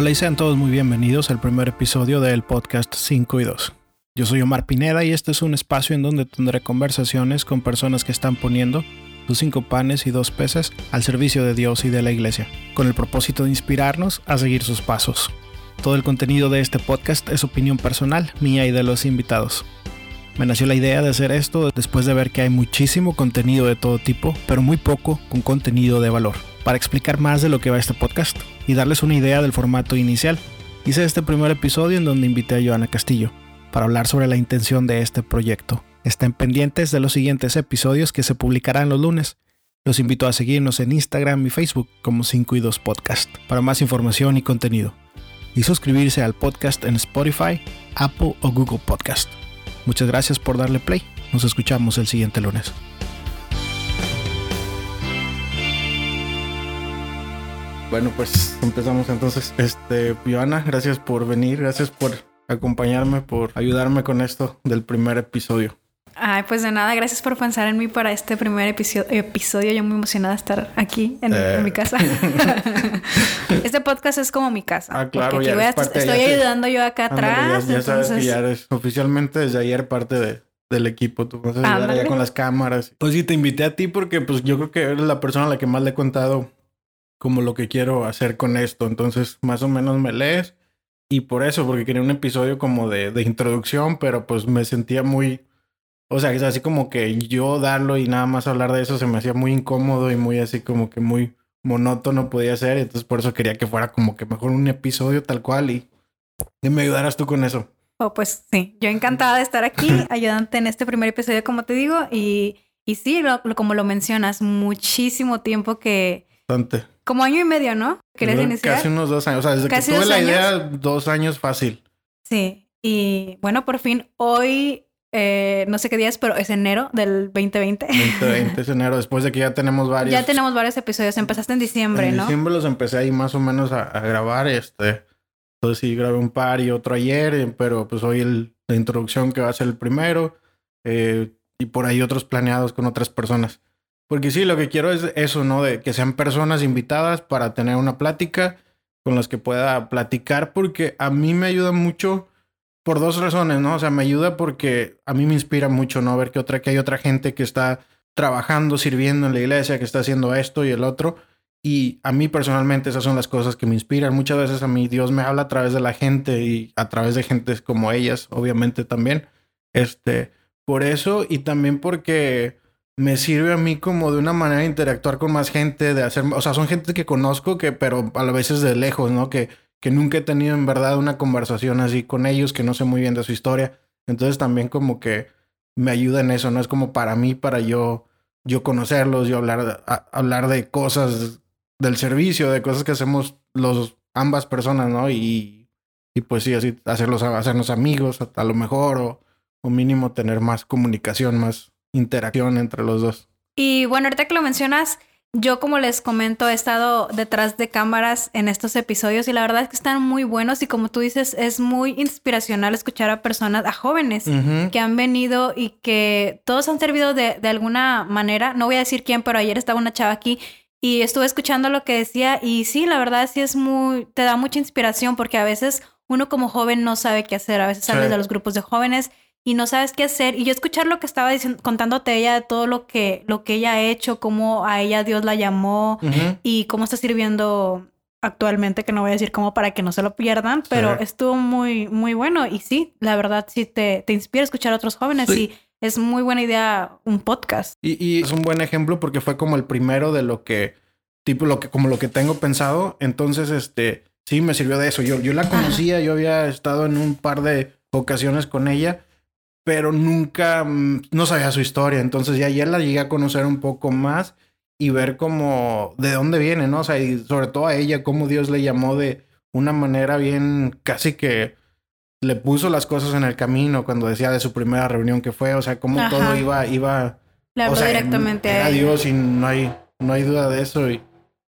Hola y sean todos muy bienvenidos al primer episodio del podcast 5 y 2. Yo soy Omar Pineda y este es un espacio en donde tendré conversaciones con personas que están poniendo sus cinco panes y dos peces al servicio de Dios y de la iglesia, con el propósito de inspirarnos a seguir sus pasos. Todo el contenido de este podcast es opinión personal, mía y de los invitados. Me nació la idea de hacer esto después de ver que hay muchísimo contenido de todo tipo, pero muy poco con contenido de valor. Para explicar más de lo que va este podcast y darles una idea del formato inicial, hice este primer episodio en donde invité a Joana Castillo para hablar sobre la intención de este proyecto. Estén pendientes de los siguientes episodios que se publicarán los lunes. Los invito a seguirnos en Instagram y Facebook como 5 y 2 Podcast para más información y contenido. Y suscribirse al podcast en Spotify, Apple o Google Podcast. Muchas gracias por darle play. Nos escuchamos el siguiente lunes. Bueno, pues empezamos entonces. Este, Joana, gracias por venir, gracias por acompañarme, por ayudarme con esto del primer episodio. Ay, pues de nada, gracias por pensar en mí para este primer episodio. Yo muy emocionada de estar aquí en, Eh. mi casa. este podcast es como mi casa. Ah, claro, porque ya a- parte- estoy ya te- ayudando yo acá atrás. ya, ya sabes que ya eres oficialmente desde ayer parte de- del equipo. Tú vas a ayudar ya con las cámaras. Pues sí, te invité a ti porque pues yo creo que eres la persona a la que más le he contado como lo que quiero hacer con esto. Entonces, más o menos me lees. Y por eso, porque quería un episodio como de, de introducción, pero pues me sentía muy... O sea, es así como que yo darlo y nada más hablar de eso se me hacía muy incómodo y muy así como que muy monótono podía ser. Entonces por eso quería que fuera como que mejor un episodio tal cual y, me ayudaras tú con eso. Oh, pues sí, yo encantada de estar aquí ayudante en este primer episodio, como te digo. Y, y sí, lo- lo- como lo mencionas, muchísimo tiempo que... Bastante. Como año y medio, ¿no? ¿Quieres Yo creo iniciar? Casi unos dos años. O sea, desde ¿Casi que tuve la años? idea, dos años fácil. Sí, y bueno, por fin hoy, eh, no sé qué día es, pero es enero del 2020. 2020 es enero, después de que ya tenemos varios. Ya tenemos varios episodios, empezaste en diciembre, En ¿no? diciembre los empecé ahí más o menos a, a grabar. Este, entonces sí grabé un par y otro ayer, eh, pero pues hoy el, la introducción que va a ser el primero. eh, y por ahí otros planeados con otras personas. Porque sí, lo que quiero es eso, ¿no? De que sean personas invitadas para tener una plática con las que pueda platicar, porque a mí me ayuda mucho por dos razones, ¿no? O sea, me ayuda porque a mí me inspira mucho, ¿no? Ver que otra, que hay otra gente que está trabajando, sirviendo en la iglesia, que está haciendo esto y el otro. Y a mí personalmente esas son las cosas que me inspiran. Muchas veces a mí Dios me habla a través de la gente y a través de gentes como ellas, obviamente también. Este, por eso y también porque me sirve a mí como de una manera de interactuar con más gente, de hacer, o sea, son gente que conozco que, pero a veces de lejos, ¿no? Que, que nunca he tenido en verdad una conversación así con ellos, que no sé muy bien de su historia. Entonces también como que me ayuda en eso, ¿no? Es como para mí, para yo, yo conocerlos, yo hablar, hablar de cosas del servicio, de cosas que hacemos los ambas personas, ¿no? Y, y pues sí, así hacerlos, hacernos amigos a, a lo mejor, o, o mínimo tener más comunicación, más interacción entre los dos. Y bueno, ahorita que lo mencionas, yo como les comento, he estado detrás de cámaras en estos episodios y la verdad es que están muy buenos y como tú dices, es muy inspiracional escuchar a personas, a jóvenes que han venido y que todos han servido de, de alguna manera. No voy a decir quién, pero ayer estaba una chava aquí y estuve escuchando lo que decía y sí, la verdad sí es muy, te da mucha inspiración porque a veces uno como joven no sabe qué hacer, a veces sales Sí. de los grupos de jóvenes y no sabes qué hacer. Y yo escuchar lo que estaba diciendo, contándote ella de todo lo que, lo que ella ha hecho, cómo a ella Dios la llamó y cómo está sirviendo actualmente, que no voy a decir cómo para que no se lo pierdan, pero Sí. estuvo muy, muy bueno. Y sí, la verdad sí te, te inspira a escuchar a otros jóvenes Sí. y es muy buena idea un podcast. Y, y es un buen ejemplo porque fue como el primero de lo que, tipo, lo que, como lo que tengo pensado. Entonces, este, sí, me sirvió de eso. Yo, yo la conocía, yo había estado en un par de ocasiones con ella, pero nunca, mm, no sabía su historia. Entonces ya ayer la llegué a conocer un poco más y ver cómo, de dónde viene, ¿no? O sea, y sobre todo a ella, cómo Dios le llamó de una manera bien, casi que le puso las cosas en el camino cuando decía de su primera reunión que fue, o sea, cómo Ajá. todo iba, iba Le o sea, directamente era a. Dios y no hay, no hay duda de eso. Y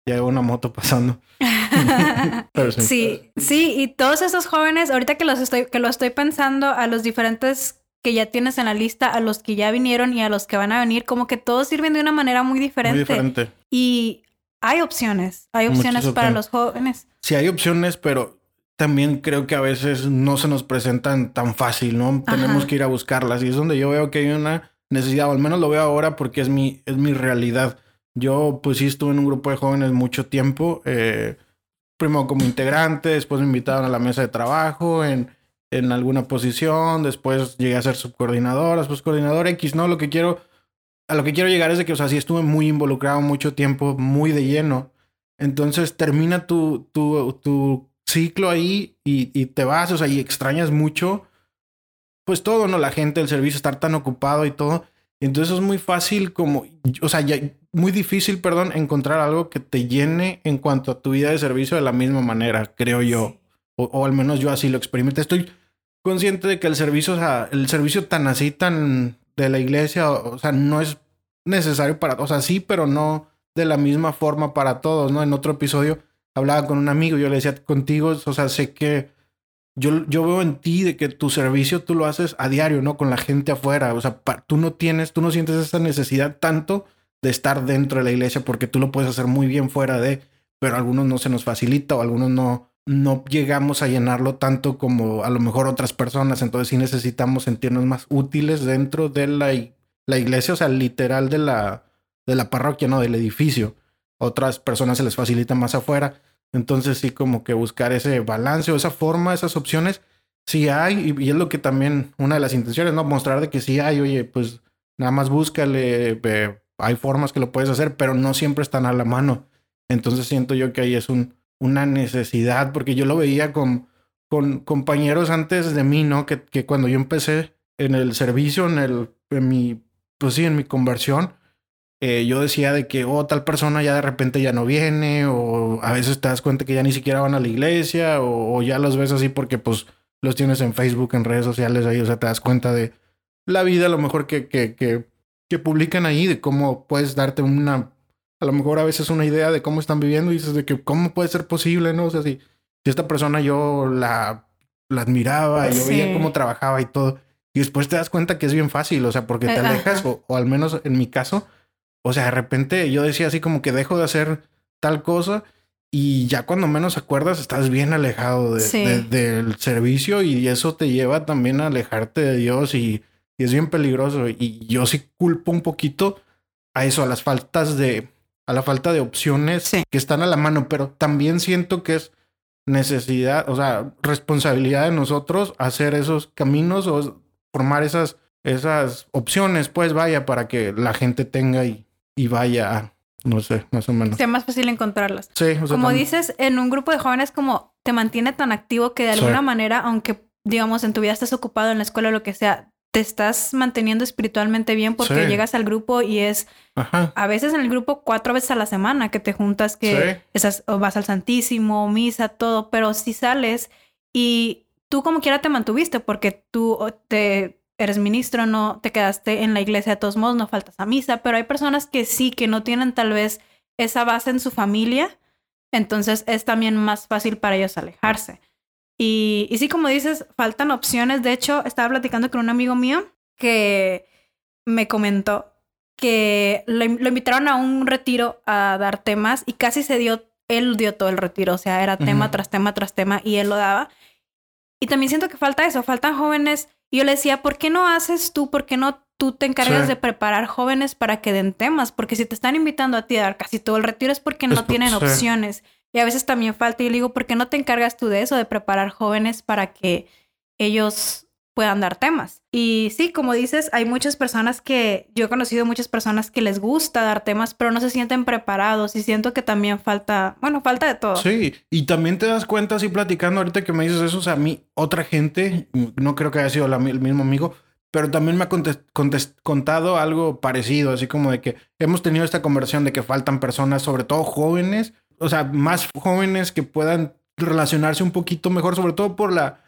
ya una moto pasando. Pero sí. Sí, sí, y todos esos jóvenes, ahorita que los estoy, que lo estoy pensando, a los diferentes que ya tienes en la lista, a los que ya vinieron y a los que van a venir, como que todos sirven de una manera muy diferente. Muy diferente. Y hay opciones, hay opciones para los jóvenes. Sí, hay opciones, pero también creo que a veces no se nos presentan tan fácil, ¿no? Tenemos que ir a buscarlas y es donde yo veo que hay una necesidad, o al menos lo veo ahora porque es mi, es mi realidad. Yo pues sí estuve en un grupo de jóvenes mucho tiempo, eh, primero como integrante, después me invitaron a la mesa de trabajo en, en alguna posición, después llegué a ser subcoordinador, después coordinador X, ¿no? Lo que quiero, a lo que quiero llegar es de que, o sea, sí estuve muy involucrado mucho tiempo, muy de lleno. Entonces termina tu, tu, tu ciclo ahí y, te vas, o sea, y extrañas mucho, pues todo, ¿no? La gente, el servicio, estar tan ocupado y todo. entonces es muy fácil como, o sea, ya, muy difícil, perdón, encontrar algo que te llene en cuanto a tu vida de servicio de la misma manera, creo yo. O, al menos yo así lo experimenté. Estoy consciente de que el servicio, o sea, el servicio tan así, tan de la iglesia, o, sea, no es necesario para, o sea, sí, pero no de la misma forma para todos, ¿no? En otro episodio hablaba con un amigo, yo le decía contigo, o sea, sé que yo, yo veo en ti de que tu servicio tú lo haces a diario, ¿no? Con la gente afuera, o sea, tú no tienes, tú no sientes esa necesidad tanto de estar dentro de la iglesia porque tú lo puedes hacer muy bien fuera de, pero a algunos no se nos facilita o algunos no, no llegamos a llenarlo tanto como a lo mejor otras personas, entonces sí necesitamos sentirnos más útiles dentro de la, la iglesia, o sea, literal de la, de la parroquia, ¿no? Del edificio otras personas se les facilita más afuera. Entonces sí, como que buscar ese balance o esa forma, esas opciones, sí hay, y, es lo que también una de las intenciones, ¿no? Mostrar de que sí hay, oye, pues nada más búscale, hay formas que lo puedes hacer, pero no siempre están a la mano. Entonces siento yo que ahí es un, una necesidad, porque yo lo veía con, con compañeros antes de mí, ¿no? Que, que cuando yo empecé en el servicio, en el, en mi, pues sí, en mi conversión, eh, yo decía de que, oh, tal persona ya de repente ya no viene, o a veces te das cuenta que ya ni siquiera van a la iglesia, o, ya los ves así porque pues los tienes en Facebook, en redes sociales ahí, o sea, te das cuenta de la vida a lo mejor que, que, que, que publican ahí, de cómo puedes darte una, a lo mejor a veces una idea de cómo están viviendo y dices de que cómo puede ser posible, ¿no? O sea, si, si esta persona yo la, la admiraba, yo veía cómo trabajaba y todo, y después te das cuenta que es bien fácil, o sea, porque te eh, alejas, o al menos en mi caso, o sea, de repente yo decía así como que dejo de hacer tal cosa y ya cuando menos acuerdas estás bien alejado del servicio y eso te lleva también a alejarte de Dios y, es bien peligroso. Y yo sí culpo un poquito a eso, a las faltas de, a la falta de opciones que están a la mano, pero también siento que es necesidad, o sea, responsabilidad de nosotros hacer esos caminos o formar esas, esas opciones, pues vaya, para que la gente tenga y, y vaya, no sé, más o menos. Sea más fácil encontrarlas. Sí, o sea, como dices, en un grupo de jóvenes como te mantiene tan activo que de alguna manera, aunque digamos en tu vida estés ocupado en la escuela o lo que sea, te estás manteniendo espiritualmente bien porque llegas al grupo y es a veces en el grupo cuatro veces a la semana que te juntas, que esas, o vas al Santísimo, misa, todo, pero si sales y tú como quiera te mantuviste porque tú te eres ministro, no te quedaste en la iglesia de todos modos, no faltas a misa, pero hay personas que sí, que no tienen tal vez esa base en su familia, entonces es también más fácil para ellos alejarse. Y, y sí, como dices, faltan opciones. De hecho, estaba platicando con un amigo mío que me comentó que lo, invitaron a un retiro a dar temas y casi se dio, él dio todo el retiro, o sea, era tema tras tema tras tema y él lo daba. Y también siento que falta eso, faltan jóvenes y yo le decía, ¿por qué no haces tú? ¿Por qué no tú te encargas de preparar jóvenes para que den temas? Porque si te están invitando a ti a dar casi todo el retiro es porque no tienen opciones. Y a veces también falta. Y le digo, ¿por qué no te encargas tú de eso, de preparar jóvenes para que ellos puedan dar temas. Y sí, como dices, hay muchas personas que, yo he conocido muchas personas que les gusta dar temas, pero no se sienten preparados y siento que también falta, bueno, falta de todo. Sí, y también te das cuenta, así platicando ahorita que me dices eso, o a mí, otra gente, no creo que haya sido el mismo amigo, pero también me ha contado algo parecido, así como de que hemos tenido esta conversación de que faltan personas, sobre todo jóvenes, o sea, más jóvenes que puedan relacionarse un poquito mejor, sobre todo por la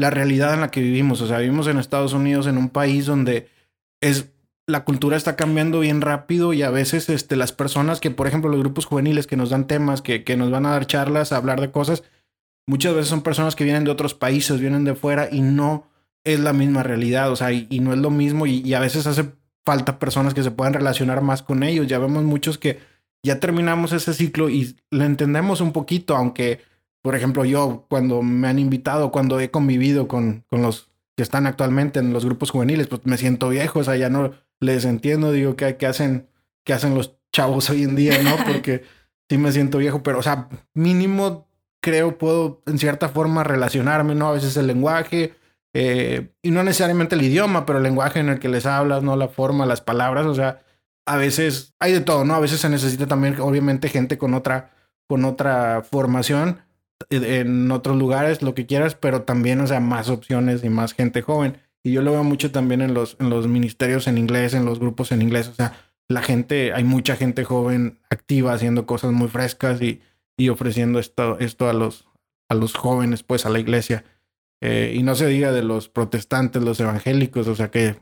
la realidad en la que vivimos. O sea, vivimos en Estados Unidos, en un país donde es la cultura está cambiando bien rápido y a veces este, las personas que, por ejemplo, los grupos juveniles que nos dan temas, que, que nos van a dar charlas, a hablar de cosas, muchas veces son personas que vienen de otros países, vienen de fuera y no es la misma realidad, o sea, y, no es lo mismo y, y, a veces hace falta personas que se puedan relacionar más con ellos. Ya vemos muchos que ya terminamos ese ciclo y lo entendemos un poquito, aunque, por ejemplo, yo cuando me han invitado, cuando he convivido con, con los que están actualmente en los grupos juveniles, pues me siento viejo, o sea, ya no les entiendo, digo, ¿qué, qué hacen, qué hacen los chavos hoy en día, no? Porque sí me siento viejo, pero, o sea, mínimo creo puedo en cierta forma relacionarme, ¿no? A veces el lenguaje, eh, y no necesariamente el idioma, pero el lenguaje en el que les hablas, ¿no? La forma, las palabras, o sea, a veces hay de todo, ¿no? A veces se necesita también, obviamente, gente con otra, con otra formación eh, en otros lugares, lo que quieras, pero también, o sea, más opciones y más gente joven. Y yo lo veo mucho también en los, en los ministerios en inglés, en los grupos en inglés, o sea, la gente, hay mucha gente joven activa haciendo cosas muy frescas y, y ofreciendo esto, esto a los, a los jóvenes, pues, a la iglesia. Eh, y no se diga de los protestantes, los evangélicos, o sea que,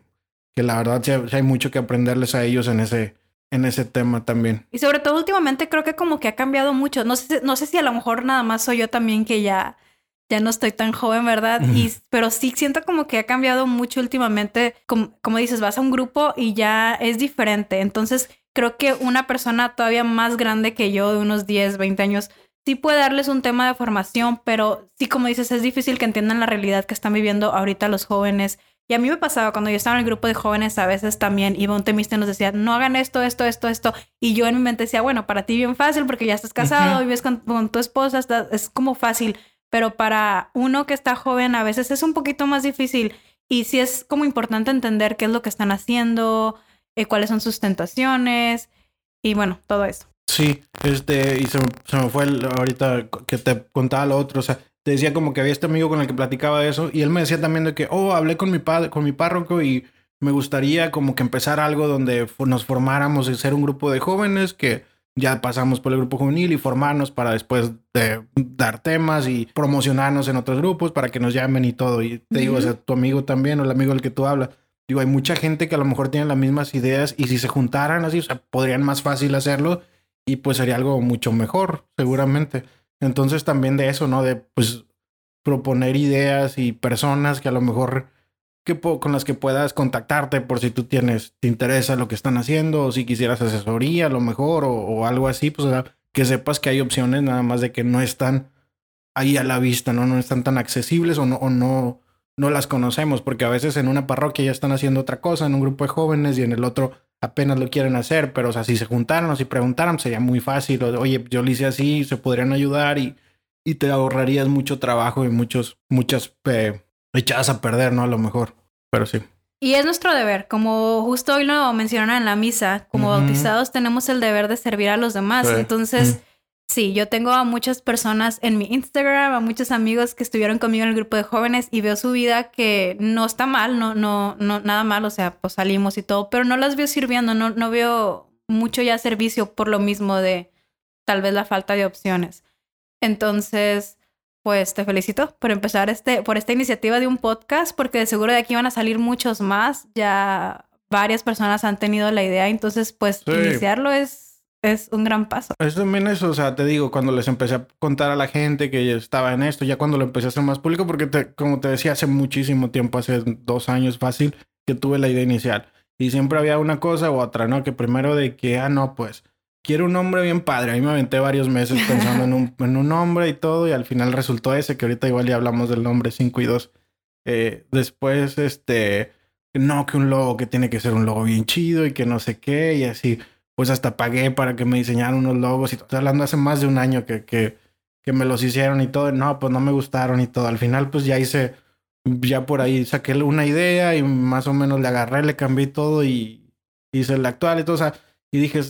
que la verdad sí hay mucho que aprenderles a ellos en ese, en ese tema también. Y sobre todo últimamente creo que como que ha cambiado mucho. No sé, no sé si a lo mejor nada más soy yo también que ya, ya no estoy tan joven, ¿verdad? y, pero sí siento como que ha cambiado mucho últimamente. Como, como dices, vas a un grupo y ya es diferente. Entonces creo que una persona todavía más grande que yo, de unos 10, 20 años, sí puede darles un tema de formación, pero sí, como dices, es difícil que entiendan la realidad que están viviendo ahorita los jóvenes. Y a mí me pasaba cuando yo estaba en el grupo de jóvenes, a veces también iba un temista y nos decía, no hagan esto, esto, esto, esto. Y yo en mi mente decía, bueno, para ti bien fácil porque ya estás casado, vives con, tu esposa, es como fácil. Pero para uno que está joven a veces es un poquito más difícil. Y sí es como importante entender qué es lo que están haciendo, eh, cuáles son sus tentaciones y bueno, todo eso. Sí, este, y se, me fue ahorita que te contaba lo otro, o sea, te decía como que había este amigo con el que platicaba de eso y él me decía también de que, oh, hablé con mi padre, con mi párroco y me gustaría como que empezar algo donde nos formáramos y ser un grupo de jóvenes que ya pasamos por el grupo juvenil y formarnos para después de dar temas y promocionarnos en otros grupos para que nos llamen y todo. Y te digo, o sea, tu amigo también o el amigo del que tú hablas Digo, hay mucha gente que a lo mejor tiene las mismas ideas y si se juntaran así, o sea, podrían más fácil hacerlo y pues sería algo mucho mejor, seguramente. Entonces también de eso, ¿no? De pues proponer ideas y personas que a lo mejor que con las que puedas contactarte por si tú tienes, te interesa lo que están haciendo o si quisieras asesoría a lo mejor o, algo así, pues o que sepas que hay opciones nada más de que no están ahí a la vista, ¿no? No están tan accesibles o no, o no no las conocemos, porque a veces en una parroquia ya están haciendo otra cosa, en un grupo de jóvenes y en el otro apenas lo quieren hacer, pero o sea, si se juntaran o si preguntaran sería muy fácil, oye, yo lo hice así, se podrían ayudar y, y te ahorrarías mucho trabajo y muchos, muchas eh, echadas a perder, ¿no? A lo mejor, pero sí. Y es nuestro deber, como justo hoy lo mencionaron en la misa, como bautizados tenemos el deber de servir a los demás, entonces... Sí, yo tengo a muchas personas en mi Instagram, a muchos amigos que estuvieron conmigo en el grupo de jóvenes y veo su vida que no está mal, no, no, no, nada mal, o sea, pues salimos y todo, pero no las veo sirviendo, no, no veo mucho ya servicio por lo mismo de tal vez la falta de opciones. Entonces, pues te felicito por empezar este, por esta iniciativa de un podcast, porque de seguro de aquí van a salir muchos más. Ya varias personas han tenido la idea, entonces, pues iniciarlo es es un gran paso. Es también eso, o sea, te digo, cuando les empecé a contar a la gente que estaba en esto, ya cuando lo empecé a hacer más público, porque como te decía, hace muchísimo tiempo, hace dos años fácil, que tuve la idea inicial. Y siempre había una cosa u otra, ¿no? Que primero de que, ah, no, pues, quiero un nombre bien padre. Ahí me aventé varios meses pensando en un, en un nombre y todo, y al final resultó ese, que ahorita igual ya hablamos del nombre 5 y 2. Eh, después, este, no, que un logo que tiene que ser un logo bien chido y que no sé qué, y así pues hasta pagué para que me diseñaran unos logos y estoy hablando hace más de un año que, que, que me los hicieron y todo, no, pues no me gustaron y todo. Al final pues ya hice, ya por ahí saqué una idea y más o menos le agarré, le cambié todo y hice el actual y todo, o sea, y dije,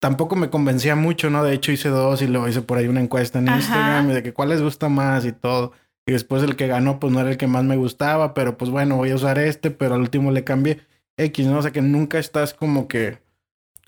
tampoco me convencía mucho, ¿no? De hecho hice dos y luego hice por ahí una encuesta en Instagram y de que cuál les gusta más y todo. Y después el que ganó pues no era el que más me gustaba, pero pues bueno, voy a usar este, pero al último le cambié X, ¿no? O sea que nunca estás como que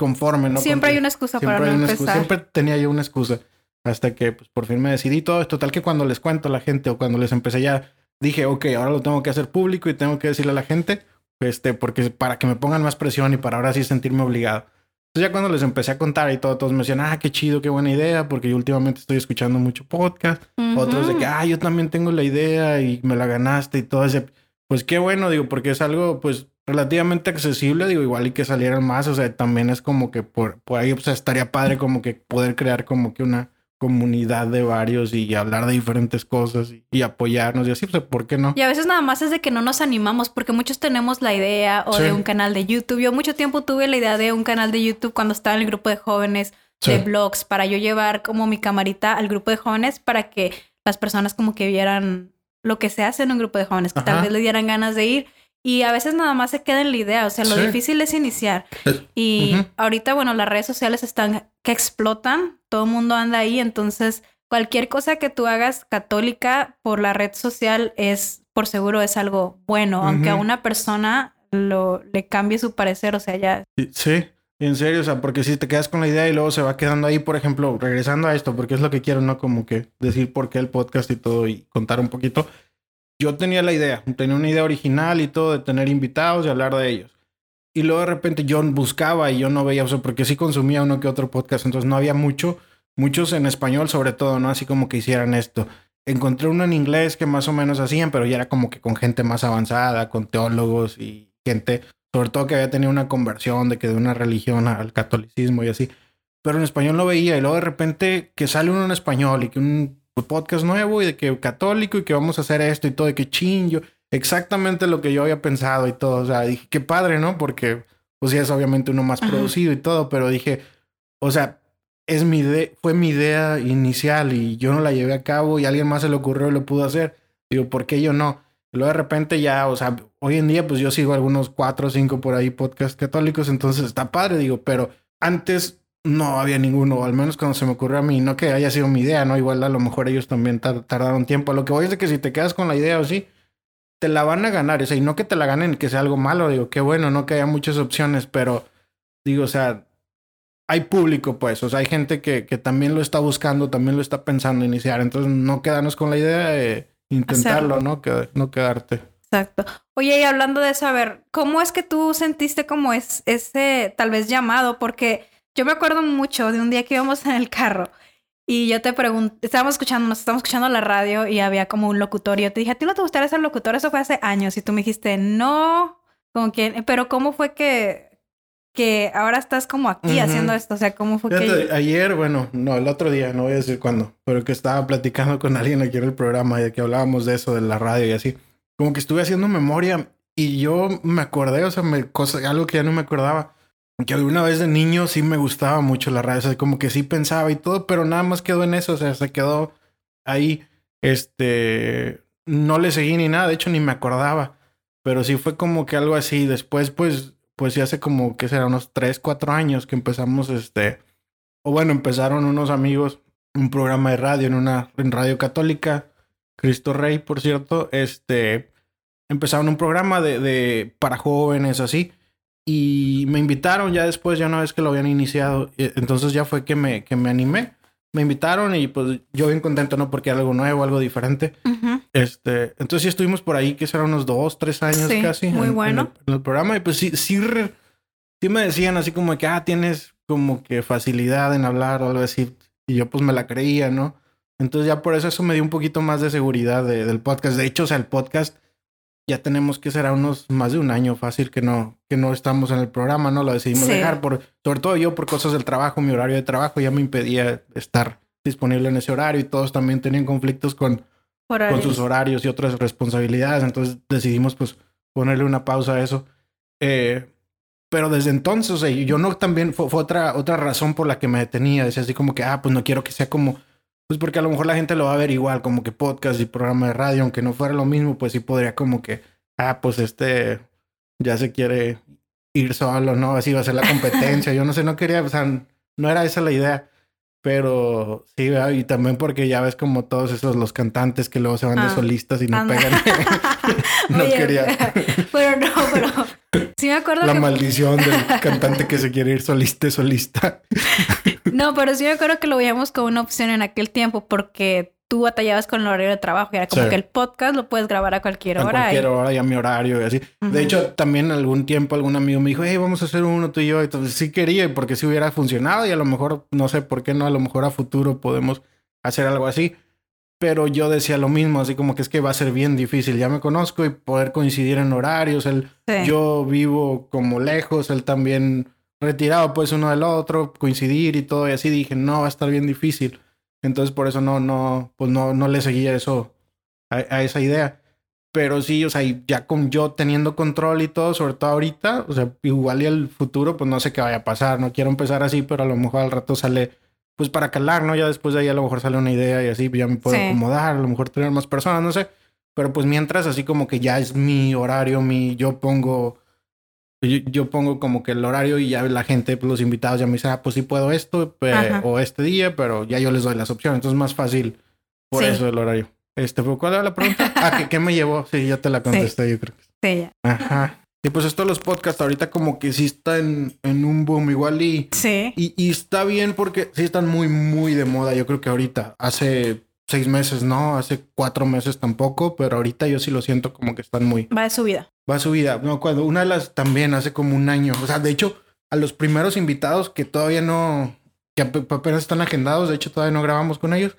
conforme, ¿no? Siempre hay una excusa para no empezar. Siempre tenía yo una excusa. Hasta que pues, por fin me decidí todo. Es total que cuando les cuento a la gente o cuando les empecé ya, dije, ok, ahora lo tengo que hacer público y tengo que decirle a la gente, este, porque para que me pongan más presión y para ahora sí sentirme obligado. Entonces ya cuando les empecé a contar y todo, todos me decían, ah, qué chido, qué buena idea, porque yo últimamente estoy escuchando mucho podcast. Otros de que, ah, yo también tengo la idea y me la ganaste y todo ese. Pues qué bueno, digo, porque es algo, pues relativamente accesible, digo, igual y que salieran más, o sea, también es como que por, por ahí, o sea, estaría padre como que poder crear como que una comunidad de varios y hablar de diferentes cosas y, apoyarnos y así, pues, ¿por qué no? Y a veces nada más es de que no nos animamos porque muchos tenemos la idea o de un canal de YouTube. Yo mucho tiempo tuve la idea de un canal de YouTube cuando estaba en el grupo de jóvenes de blogs para yo llevar como mi camarita al grupo de jóvenes para que las personas como que vieran lo que se hace en un grupo de jóvenes, que tal vez le dieran ganas de ir. Y a veces nada más se queda en la idea, o sea, lo difícil es iniciar. Y ahorita, bueno, las redes sociales están que explotan, todo el mundo anda ahí, entonces cualquier cosa que tú hagas católica por la red social es, por seguro, es algo bueno, aunque a una persona lo, le cambie su parecer, o sea, ya... Sí, en serio, o sea, porque si te quedas con la idea y luego se va quedando ahí, por ejemplo, regresando a esto, porque es lo que quiero, ¿no? Como que decir por qué el podcast y todo y contar un poquito. Yo tenía la idea, tenía una idea original y todo de tener invitados y hablar de ellos. Y luego de repente yo buscaba y yo no veía, o porque sí consumía uno que otro podcast, entonces no había mucho, muchos en español sobre todo, ¿no? Así como que hicieran esto. Encontré uno en inglés que más o menos hacían, pero ya era como que con gente más avanzada, con teólogos y gente, sobre todo que había tenido una conversión de que de una religión al catolicismo y así. Pero en español no veía y luego de repente que sale uno en español y que un podcast nuevo y de que católico y que vamos a hacer esto y todo, de que chingo exactamente lo que yo había pensado y todo. O sea, dije, qué padre, ¿no? Porque, pues ya es obviamente uno más producido y todo, pero dije, o sea, es mi fue mi idea inicial y yo no la llevé a cabo y a alguien más se le ocurrió y lo pudo hacer. Digo, ¿por qué yo no? Y luego de repente ya, o sea, hoy en día pues yo sigo algunos cuatro o cinco por ahí podcasts católicos, entonces está padre, digo, pero antes no había ninguno, al menos cuando se me ocurrió a mí, no que haya sido mi idea, ¿no? Igual a lo mejor ellos también tardaron tiempo. Lo que voy es de que si te quedas con la idea o sí, te la van a ganar. O sea, y no que te la ganen que sea algo malo, digo, qué bueno, no que haya muchas opciones, pero digo, o sea, hay público, pues, o sea, hay gente que, que también lo está buscando, también lo está pensando iniciar. Entonces, no quedarnos con la idea de intentarlo, ¿no? Que, no quedarte. Exacto. Oye, y hablando de eso, a ver, ¿cómo es que tú sentiste como es, ese tal vez llamado? Porque yo me acuerdo mucho de un día que íbamos en el carro y yo te pregunté, estábamos escuchando, nos estábamos escuchando la radio y había como un locutor. Y yo te dije, ¿a ti no te gustaría ser locutor? Eso fue hace años. Y tú me dijiste, no, como que, pero ¿cómo fue que, que ahora estás como aquí haciendo esto? O sea, ¿cómo fue que...? Ayer, bueno, no, el otro día, no voy a decir cuándo, pero que estaba platicando con alguien aquí en el programa y de que hablábamos de eso, de la radio y así. Como que estuve haciendo memoria y yo me acordé, o sea, me, cosa, algo que ya no me acordaba que alguna vez de niño sí me gustaba mucho la radio, o sea, como que sí pensaba y todo, pero nada más quedó en eso, o sea, se quedó ahí, este, no le seguí ni nada, de hecho ni me acordaba, pero sí fue como que algo así, después pues, pues ya hace como que será unos 3, 4 años que empezamos, este, o bueno, empezaron unos amigos un programa de radio en una, en Radio Católica, Cristo Rey, por cierto, este, empezaron un programa de, de para jóvenes así, y me invitaron ya después, ya una vez que lo habían iniciado. Entonces ya fue que me, que me animé. Me invitaron y pues yo bien contento, ¿no? Porque era algo nuevo, algo diferente. Este, entonces sí estuvimos por ahí, que serán unos dos, tres años casi. Muy bueno. En el, programa. Y pues sí, sí, sí me decían así como que, ah, tienes como que facilidad en hablar o algo así. Y yo pues me la creía, ¿no? Entonces ya por eso eso me dio un poquito más de seguridad del podcast. De hecho, o sea, el podcast ya tenemos que ser a unos más de un año fácil que no, que no estamos en el programa, ¿no? Lo decidimos dejar por, sobre todo yo por cosas del trabajo, mi horario de trabajo ya me impedía estar disponible en ese horario y todos también tenían conflictos con, con sus horarios y otras responsabilidades. Entonces decidimos pues ponerle una pausa a eso. Eh, pero desde entonces, o sea, yo no también fue, fue, otra, otra razón por la que me detenía. Decía así como que, ah, pues no quiero que sea como pues porque a lo mejor la gente lo va a ver igual, como que podcast y programa de radio, aunque no fuera lo mismo, pues sí podría como que, ah, pues este ya se quiere ir solo, ¿no? Así va a ser la competencia. Yo no sé, no quería, o sea, no era esa la idea. Pero sí, y también porque ya ves como todos esos los cantantes que luego se van de ah, solistas y no pegan. no quería. pero no, pero sí me acuerdo La maldición del cantante que se quiere ir solista solista. No, pero sí me acuerdo que lo veíamos como una opción en aquel tiempo porque tú batallabas con el horario de trabajo y era como que el podcast lo puedes grabar a cualquier hora. A cualquier hora y a mi horario y así. De hecho, también algún tiempo algún amigo me dijo, hey, vamos a hacer uno tú y yo. Entonces sí quería porque sí hubiera funcionado y a lo mejor, no sé por qué no, a lo mejor a futuro podemos hacer algo así. Pero yo decía lo mismo, así como que es que va a ser bien difícil. Ya me conozco y poder coincidir en horarios. Él, Yo vivo como lejos, él también retirado, pues uno del otro, coincidir y todo. Y así dije, no, va a estar bien difícil. Entonces por eso no, no, pues no, no le seguía eso, a, esa idea. Pero sí, o sea, ya con yo teniendo control y todo, sobre todo ahorita, o sea, igual y el futuro, pues no sé qué vaya a pasar. No quiero empezar así, pero a lo mejor al rato sale pues para calar, ¿no? Ya después de ahí a lo mejor sale una idea y así ya me puedo acomodar, a lo mejor tener más personas, no sé. Pero pues mientras así como que ya es mi horario, mi, yo pongo, yo, pongo como que el horario y ya la gente, pues los invitados ya me dicen, ah, pues sí puedo esto o este día, pero ya yo les doy las opciones, entonces es más fácil por eso el horario. Este, ¿cuál era la pregunta? ah, ¿qué, me llevó? Sí, ya te la contesté, yo creo sí. ya. Ajá. Y pues esto de los podcasts ahorita como que sí está en, en un boom igual y, sí. y... Y está bien porque sí están muy, muy de moda. Yo creo que ahorita, hace seis meses no, hace cuatro meses tampoco, pero ahorita yo sí lo siento como que están muy... Va de subida. Va subida. No, cuando una de las también hace como un año. O sea, de hecho, a los primeros invitados que todavía no... que apenas están agendados, de hecho todavía no grabamos con ellos,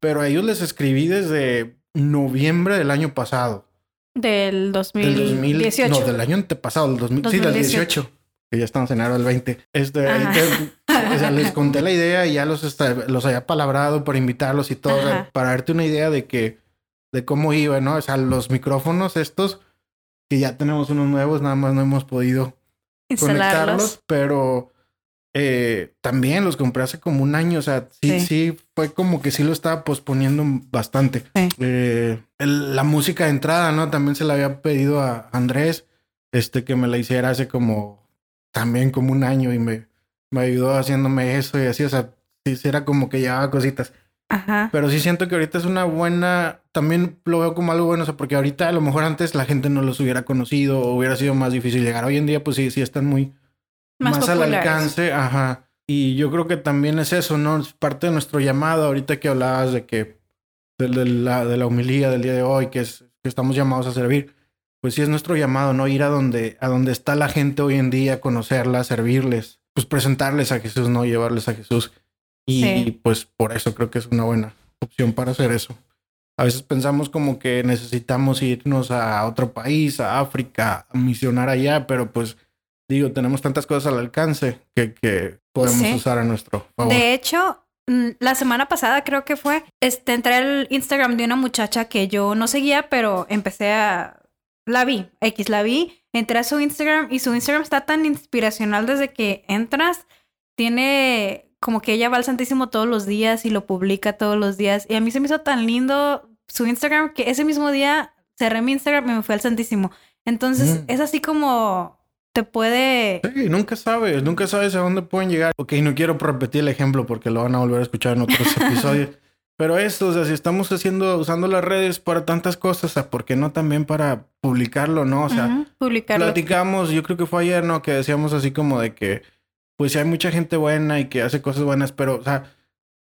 pero a ellos les escribí desde noviembre del año pasado. Del 2018. no, del año antepasado, del 2000, sí, del 18. Que ya estamos en enero del 20. Este, o sea, les conté la idea y ya los, los había palabrado por invitarlos y todo, para darte una idea de que, de cómo iba, ¿no? O sea, los micrófonos estos, que ya tenemos unos nuevos, nada más no hemos podido conectarlos, pero eh, también los compré hace como un año, o sea, sí, sí, fue como que sí lo estaba posponiendo bastante. Eh, la música de entrada, ¿no? También se la había pedido a Andrés, este, que me la hiciera hace como, también como un año y me, me ayudó haciéndome eso y así, o sea, sí, era como que llevaba cositas. Ajá. Pero sí siento que ahorita es una buena, también lo veo como algo bueno, o sea, porque ahorita a lo mejor antes la gente no los hubiera conocido o hubiera sido más difícil llegar. Hoy en día, pues sí, sí están muy más, al alcance, ajá. Y yo creo que también es eso, ¿no? Es parte de nuestro llamado, ahorita que hablabas de que, de, la, de la humilía del día de hoy, que, es, que estamos llamados a servir, pues sí es nuestro llamado, ¿no? Ir a donde, a donde está la gente hoy en día, conocerla, servirles, pues presentarles a Jesús, ¿no? Llevarles a Jesús. Y pues por eso creo que es una buena opción para hacer eso. A veces pensamos como que necesitamos irnos a otro país, a África, a misionar allá, pero pues digo, tenemos tantas cosas al alcance que, que podemos usar a nuestro favor. De hecho, mm, la semana pasada creo que fue, este, entré al Instagram de una muchacha que yo no seguía, pero empecé a... La vi, X, la vi, entré a su Instagram y su Instagram está tan inspiracional desde que entras. Tiene como que ella va al Santísimo todos los días y lo publica todos los días. Y a mí se me hizo tan lindo su Instagram que ese mismo día cerré mi Instagram y me fui al Santísimo. Entonces mm. es así como te puede... Sí, nunca sabes, nunca sabes a dónde pueden llegar. Ok, no quiero repetir el ejemplo porque lo van a volver a escuchar en otros episodios. Pero esto, o sea, si estamos haciendo, usando las redes para tantas cosas, ¿por qué no también para publicarlo, no? O sea, publicarlo. platicamos, yo creo que fue ayer, ¿no? Que decíamos así como de que, pues hay mucha gente buena y que hace cosas buenas, pero, o sea,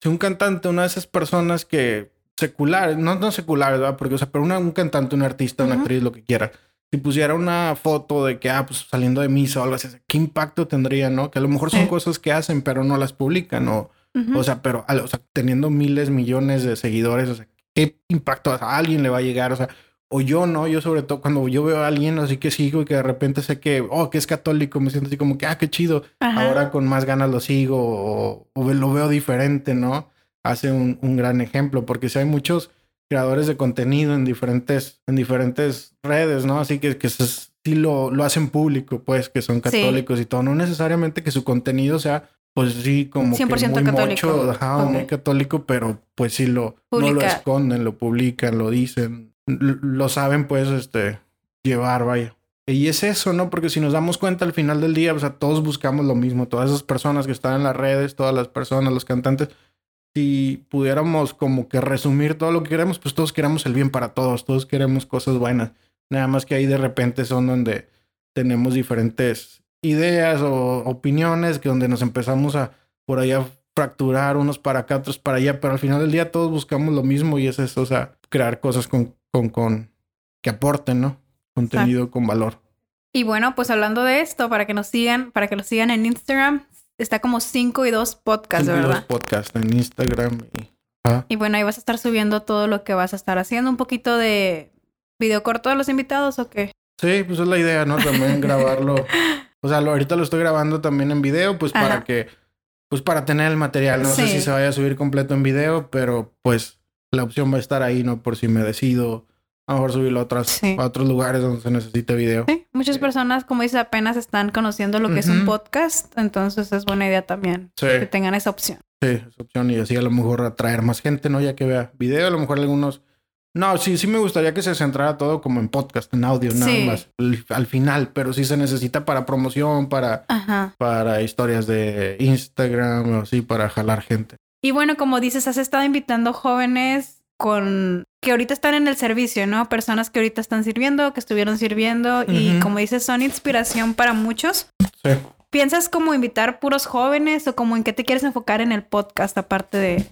si un cantante, una de esas personas que secular, no, no secular, ¿verdad? Porque, o sea, pero un cantante, un artista, una actriz, lo que quiera, si pusiera una foto de que, ah, pues saliendo de misa o algo así, ¿qué impacto tendría, no? Que a lo mejor son cosas que hacen, pero no las publican, o, o sea, pero, o sea, teniendo miles, millones de seguidores, o sea, ¿qué impacto a alguien le va a llegar? O sea, o yo, ¿no? Yo sobre todo cuando yo veo a alguien así que sigo y que de repente sé que, oh, que es católico, me siento así como que, ah, qué chido. Ahora con más ganas lo sigo o, o, lo veo diferente, ¿no? Hace un, un gran ejemplo, porque si hay muchos creadores de contenido en diferentes, en diferentes redes, ¿no? Así que, que sí lo, lo hacen público, pues, que son católicos y todo. No necesariamente que su contenido sea, pues sí, como que muy católico. muy católico, pero pues sí lo, no lo esconden, lo publican, lo dicen, lo saben, pues, este, llevar, vaya. Y es eso, ¿no? Porque si nos damos cuenta al final del día, o sea, todos buscamos lo mismo. Todas esas personas que están en las redes, todas las personas, los cantantes, si pudiéramos como que resumir todo lo que queremos, pues todos queremos el bien para todos, todos queremos cosas buenas. Nada más que ahí de repente son donde tenemos diferentes ideas o opiniones, que donde nos empezamos a por allá fracturar unos para acá, otros para allá, pero al final del día todos buscamos lo mismo y es eso, o sea, crear cosas con, con, con que aporten, ¿no? Contenido con valor. Y bueno, pues hablando de esto, para que nos sigan, para que nos sigan en Instagram, Está como 5 y 2 podcasts, ¿verdad? 5 y 2 podcasts en Instagram y. Y bueno, ahí vas a estar subiendo todo lo que vas a estar haciendo. Un poquito de video corto de los invitados o qué? Sí, pues es la idea, ¿no? También grabarlo. O sea, lo, ahorita lo estoy grabando también en video, pues para que, pues para tener el material. No sé si se vaya a subir completo en video, pero pues la opción va a estar ahí, ¿no? Por si me decido a lo mejor subirlo a, otras, Sí. a otros lugares donde se necesite video. Sí, muchas personas, como dices, apenas están conociendo lo que es un podcast, entonces es buena idea también Sí, que tengan esa opción. sí, esa opción y así a lo mejor atraer más gente, ¿no? Ya que vea video, a lo mejor algunos... No, sí, sí me gustaría que se centrara todo como en podcast, en audio, nada Sí. más, al, al final, pero sí se necesita para promoción, para, Ajá. para historias de Instagram o así, para jalar gente. Y bueno, como dices, has estado invitando jóvenes con que ahorita están en el servicio, ¿no? Personas que ahorita están sirviendo, que estuvieron sirviendo y como dices, son inspiración para muchos. Sí. ¿Piensas como invitar puros jóvenes o como en qué te quieres enfocar en el podcast aparte de,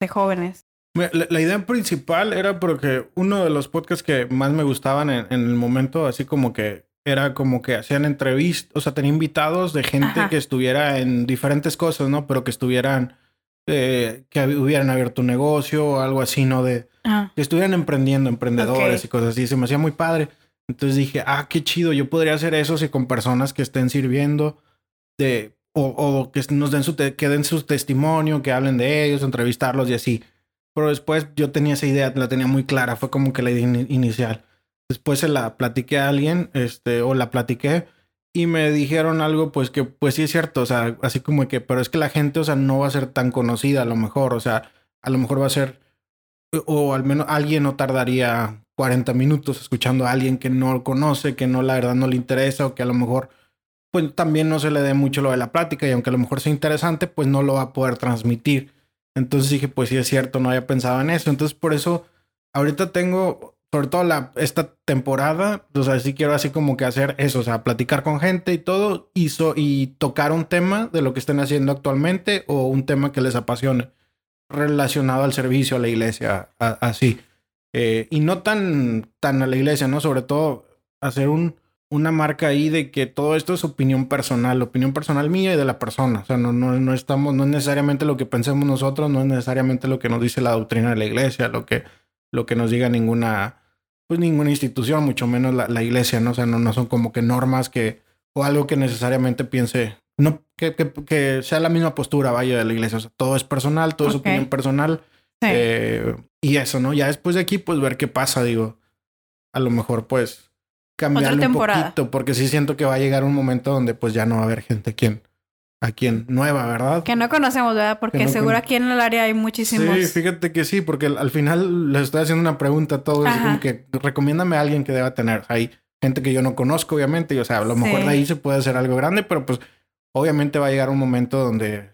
de jóvenes? La, la idea principal era porque uno de los podcasts que más me gustaban en, en el momento, así como que era como que hacían entrevistas, o sea, tenía invitados de gente Ajá. que estuviera en diferentes cosas, ¿no? Pero que estuvieran, eh, que hubieran abierto un negocio o algo así, ¿no? De Ah, que estuvieran emprendiendo, emprendedores y cosas así. Se me hacía muy padre. Entonces dije, ah, qué chido, yo podría hacer eso si con personas que estén sirviendo de, o, o que nos den su, que den su testimonio, que hablen de ellos, entrevistarlos y así. Pero después yo tenía esa idea, la tenía muy clara, fue como que la idea ini- inicial. Después se la platiqué a alguien, este, o la platiqué y me dijeron algo, pues que, pues sí es cierto, o sea, así como que, pero es que la gente, o sea, no va a ser tan conocida a lo mejor, o sea, a lo mejor va a ser, o al menos alguien no tardaría 40 minutos escuchando a alguien que no conoce, que no, la verdad no le interesa, o que a lo mejor, pues también no se le dé mucho lo de la plática, y aunque a lo mejor sea interesante, pues no lo va a poder transmitir. Entonces dije, pues sí es cierto, no había pensado en eso. Entonces por eso ahorita tengo, sobre todo la, esta temporada, o sea, sí quiero así como que hacer eso, o sea, platicar con gente y todo, y, so- y tocar un tema de lo que estén haciendo actualmente o un tema que les apasione relacionado al servicio a la iglesia, así. Eh, y no tan, tan a la iglesia, ¿no? Sobre todo hacer un, una marca ahí de que todo esto es opinión personal, opinión personal mía y de la persona. O sea, no, no, no estamos, no es necesariamente lo que pensemos nosotros, no es necesariamente lo que nos dice la doctrina de la iglesia, lo que, lo que nos diga ninguna, pues ninguna institución, mucho menos la, la iglesia, ¿no? O sea, no, no son como que normas que, o algo que necesariamente piense, no, que, que, que sea la misma postura, vaya, de la iglesia. O sea, todo es personal, todo es opinión personal. sí. Eh, y eso, ¿no? Ya después de aquí, pues ver qué pasa, digo. A lo mejor, pues, cambiarle un poquito, porque sí siento que va a llegar un momento donde, pues, ya no va a haber gente quien, a quien nueva, ¿verdad? que no conocemos, ¿verdad? Porque Que no seguro cono- aquí en el área hay muchísimos. Sí, fíjate que sí, porque al al final les estoy haciendo una pregunta a todos, Ajá. como que recomiéndame a alguien que deba tener. Hay gente que yo no conozco, obviamente, y o sea, a lo mejor Sí. de ahí se puede hacer algo grande, pero pues obviamente va a llegar un momento donde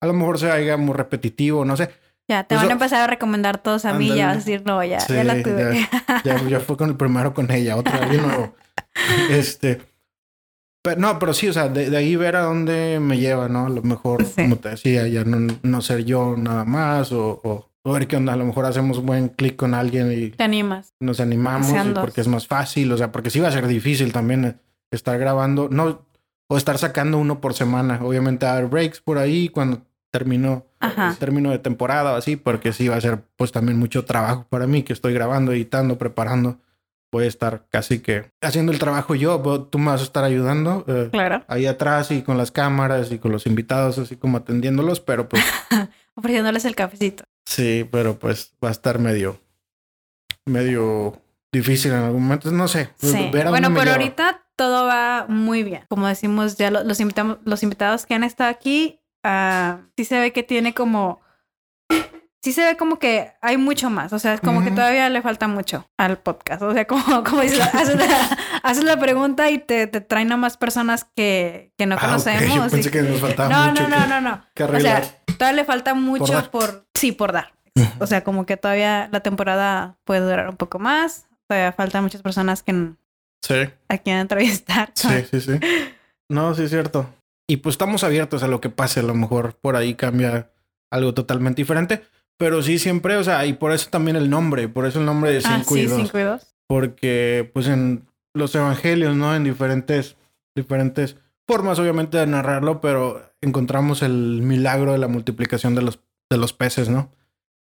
a lo mejor se haga muy repetitivo, no sé. Ya, te Pues, van a empezar a recomendar todos a mí y ya vas a decir, no, ya, Sí, ya la tuve. Ya, ya fue con el primero con ella, otra vez nuevo. Este. Pero no, pero sí, o sea, de, de ahí ver a dónde me lleva, ¿no? A lo mejor, Sí. como te decía, ya no, no ser yo nada más, o, o, o ver qué onda, a lo mejor hacemos buen clic con alguien y Te animas. nos animamos, y porque es más fácil, o sea, porque sí va a ser difícil también eh, estar grabando, no, o estar sacando uno por semana. Obviamente va a haber breaks por ahí cuando termino Ajá. término de temporada o así, porque sí va a ser pues también mucho trabajo para mí que estoy grabando, editando, preparando. Voy a estar casi que haciendo el trabajo yo, tú me vas a estar ayudando eh, Claro. ahí atrás y con las cámaras y con los invitados, así como atendiéndolos, pero pues Ofreciéndoles el cafecito. sí, pero pues va a estar medio, medio difícil en algún momento, no sé. Sí. ver a Bueno, pero ahorita todo va muy bien. Como decimos, ya lo- los, invitamos, los invitados que han estado aquí, ah, sí se ve que tiene como... Sí se ve como que hay mucho más. O sea, es como que todavía le falta mucho al podcast. O sea, como, como dices, haces la, haces la pregunta y te, te traen a más personas que, que no Ah, conocemos. Yo y pensé que nos faltaba no, mucho no, no, que, no, no. que O sea, todavía le falta mucho por, sí, por dar. O sea, como que todavía la temporada puede durar un poco más. Todavía faltan muchas personas que sí. a quien entrevistar. Sí, sí, sí. No, sí es cierto. Y pues estamos abiertos a lo que pase. A lo mejor por ahí cambia algo totalmente diferente. Pero sí, siempre, o sea, y por eso también el nombre. Por eso el nombre de 5 Ah, y sí, 2. 5 y 2. Porque, pues en los evangelios, ¿no? En diferentes, diferentes formas, obviamente, de narrarlo, pero encontramos el milagro de la multiplicación de los, de los peces, ¿no?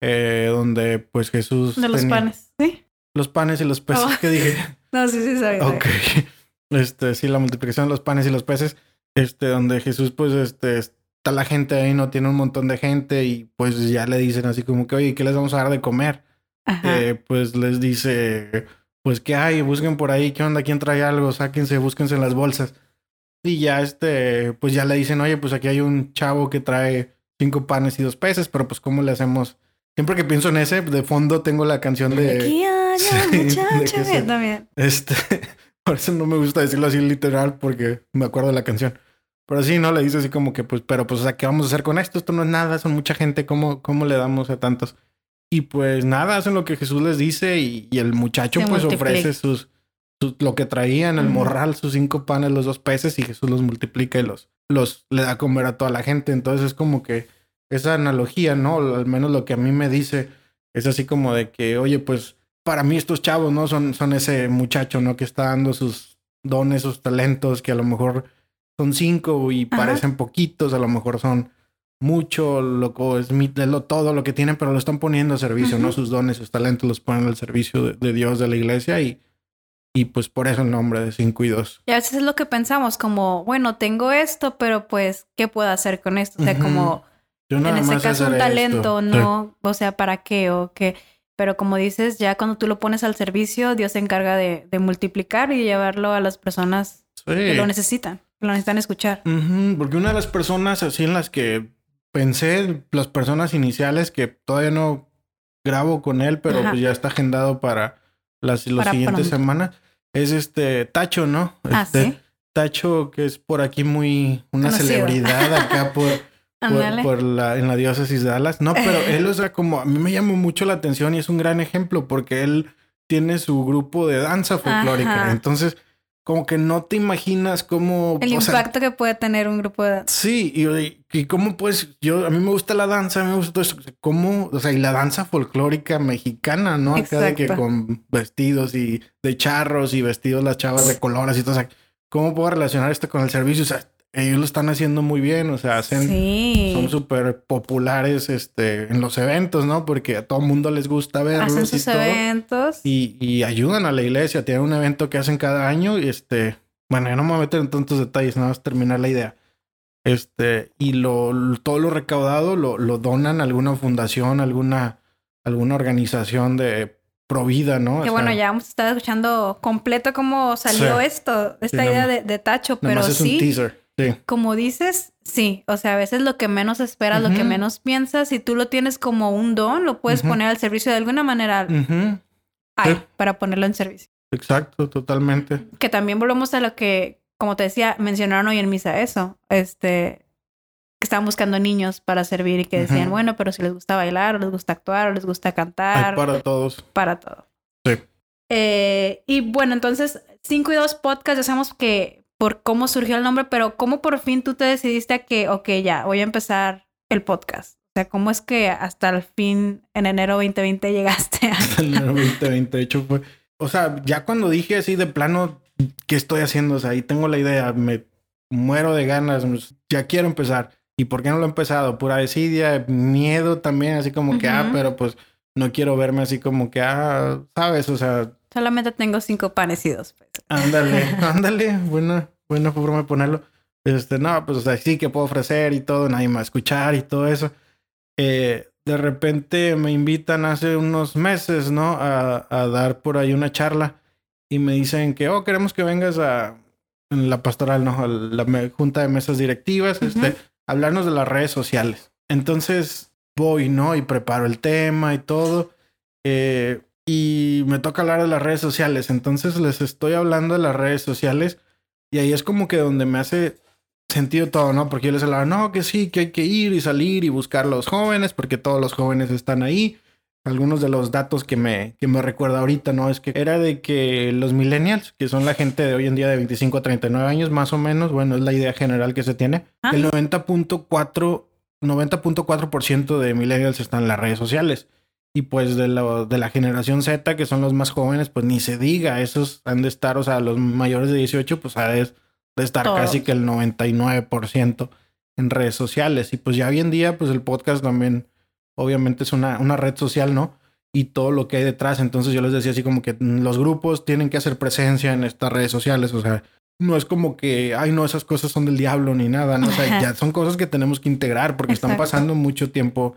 eh, donde pues Jesús... De los tenía- panes, ¿sí? Los panes y los peces Oh. que dije. No, sí, sí, sabía. Ok. Este, sí, la multiplicación de los panes y los peces. Este, donde Jesús, pues, este, está la gente ahí, no tiene un montón de gente y pues ya le dicen así como que, oye, ¿qué les vamos a dar de comer? Eh, pues les dice, pues, ¿qué hay? Busquen por ahí, ¿qué onda? ¿Quién trae algo? Sáquense, búsquense en las bolsas. Y ya, este, pues ya le dicen, oye, pues aquí hay un chavo que trae cinco panes y dos peces, pero pues, ¿cómo le hacemos? Siempre que pienso en ese, de fondo tengo la canción de... Aquí hay sí, también. Este, por eso no me gusta decirlo así literal porque me acuerdo de la canción. Pero sí, ¿no? Le dice así como que, pues, pero pues, o sea, ¿qué vamos a hacer con esto? Esto no es nada, son mucha gente, ¿cómo, cómo le damos a tantos? Y pues nada, hacen lo que Jesús les dice y, y el muchacho Se pues multiplica. ofrece sus, sus- lo que traían, el morral, sus cinco panes, los dos peces y Jesús los multiplica y los, los le da a comer a toda la gente. Entonces es como que esa analogía, ¿no? Al menos lo que a mí me dice es así como de que, oye, pues para mí estos chavos, ¿no? Son, son ese muchacho, ¿no? Que está dando sus dones, sus talentos, que a lo mejor son cinco y Ajá. parecen poquitos, a lo mejor son mucho, loco, es, mi- es lo, todo lo que tienen, pero lo están poniendo a servicio, ¿no? Sus dones, sus talentos los ponen al servicio de, de Dios, de la iglesia y, y pues por eso el nombre de cinco y dos. Y a veces es lo que pensamos, como, bueno, tengo esto, pero pues, ¿qué puedo hacer con esto? O sea, como, en este caso, un talento, esto. no, o sea, ¿para qué? O qué. Pero como dices, ya cuando tú lo pones al servicio, Dios se encarga de, de multiplicar y llevarlo a las personas Sí. que lo necesitan, lo necesitan escuchar. Porque una de las personas así en las que pensé, las personas iniciales que todavía no grabo con él, pero Ajá. pues ya está agendado para las Para siguientes pronto. semanas, es este Tacho, ¿no? Ah, Este, sí. Tacho, que es por aquí muy una Conocido. celebridad acá por, por, la, en la diócesis de Dallas. No, pero él, o sea, como a mí me llamó mucho la atención y es un gran ejemplo porque él tiene su grupo de danza folclórica. Ajá. Entonces, como que no te imaginas cómo... El sea, impacto que puede tener un grupo de... Sí, y, y cómo pues, yo, a mí me gusta la danza, a mí me gusta todo eso, cómo, o sea, y la danza folclórica mexicana, ¿no? Acá de que con vestidos y de charros y vestidos las chavas de colores y todo, o sea, ¿cómo puedo relacionar esto con el servicio? O sea, ellos lo están haciendo muy bien, o sea, hacen, Sí. son súper populares, este, en los eventos, ¿no? Porque a todo el mundo les gusta verlos Hacen y sus todo. eventos. Y, y ayudan a la iglesia. Tienen un evento que hacen cada año y este, bueno, ya no me voy a meter en tantos detalles, nada más terminar la idea. Este, y lo, lo- todo lo recaudado lo, lo donan a alguna fundación, alguna, alguna organización de provida, ¿no? Que O bueno, sea, ya hemos estado escuchando completo cómo salió Sí. esto, esta Sí, idea de, de Tacho, pero es un sí, teaser. Sí. como dices, sí, o sea, a veces lo que menos esperas, lo que menos piensas, si tú lo tienes como un don, lo puedes poner al servicio de alguna manera, Sí. para ponerlo en servicio. Exacto, totalmente. Que también volvemos a lo que, como te decía, mencionaron hoy en misa eso, este, que estaban buscando niños para servir y que decían, bueno, pero si les gusta bailar, o les gusta actuar, o les gusta cantar, para todos. para todo. Sí. Eh, y bueno, entonces, 5 y 2 podcast, ya sabemos que por cómo surgió el nombre, pero ¿cómo por fin tú te decidiste a que, ok, ya, voy a empezar el podcast? O sea, ¿cómo es que hasta el fin, en enero 2020, llegaste a... El 2020, de hecho, fue. O sea, ya cuando dije así de plano, ¿qué estoy haciendo? O sea, ahí tengo la idea, me muero de ganas, pues, ya quiero empezar. ¿Y por qué no lo he empezado? Pura desidia, miedo también, así como que, ah, pero pues no quiero verme así como que, ah, sabes, o sea, Solamente tengo cinco panes y dos peces. ándale, ándale, buena, buena forma de ponerlo. Este, no, pues, o sea, sí que puedo ofrecer y todo, nadie me va a escuchar y todo eso. Eh, de repente me invitan hace unos meses, ¿no? A, a dar por ahí una charla y me dicen que, oh, queremos que vengas a la pastoral, ¿no? A la junta de mesas directivas, Ujú. este, hablarnos de las redes sociales. Entonces voy, ¿no? Y preparo el tema y todo. eh, y me toca hablar de las redes sociales. Entonces les estoy hablando de las redes sociales y ahí es como que donde me hace sentido todo, ¿no? Porque yo les hablaba, no, que sí, que hay que ir y salir y buscar a los jóvenes, porque todos los jóvenes están ahí. Algunos de los datos que me, que me recuerda ahorita, ¿no? Es que era de que los millennials, que son la gente de hoy en día de 25 a 39 años, más o menos, bueno, es la idea general que se tiene, Ah. el 90.4 90.4% de millennials están en las redes sociales. Y pues de, lo- de la generación Z, que son los más jóvenes, pues ni se diga, esos han de estar, o sea, los mayores de 18, pues ha de, de estar Todos. casi que el 99% en redes sociales. Y pues ya hoy en día, pues el podcast también obviamente es una, una red social, ¿no? Y todo lo que hay detrás. Entonces yo les decía así como que mm, los grupos tienen que hacer presencia en estas redes sociales, o sea, no es como que, ay, no, esas cosas son del diablo ni nada, ¿no? O sea, ya son cosas que tenemos que integrar porque están pasando mucho tiempo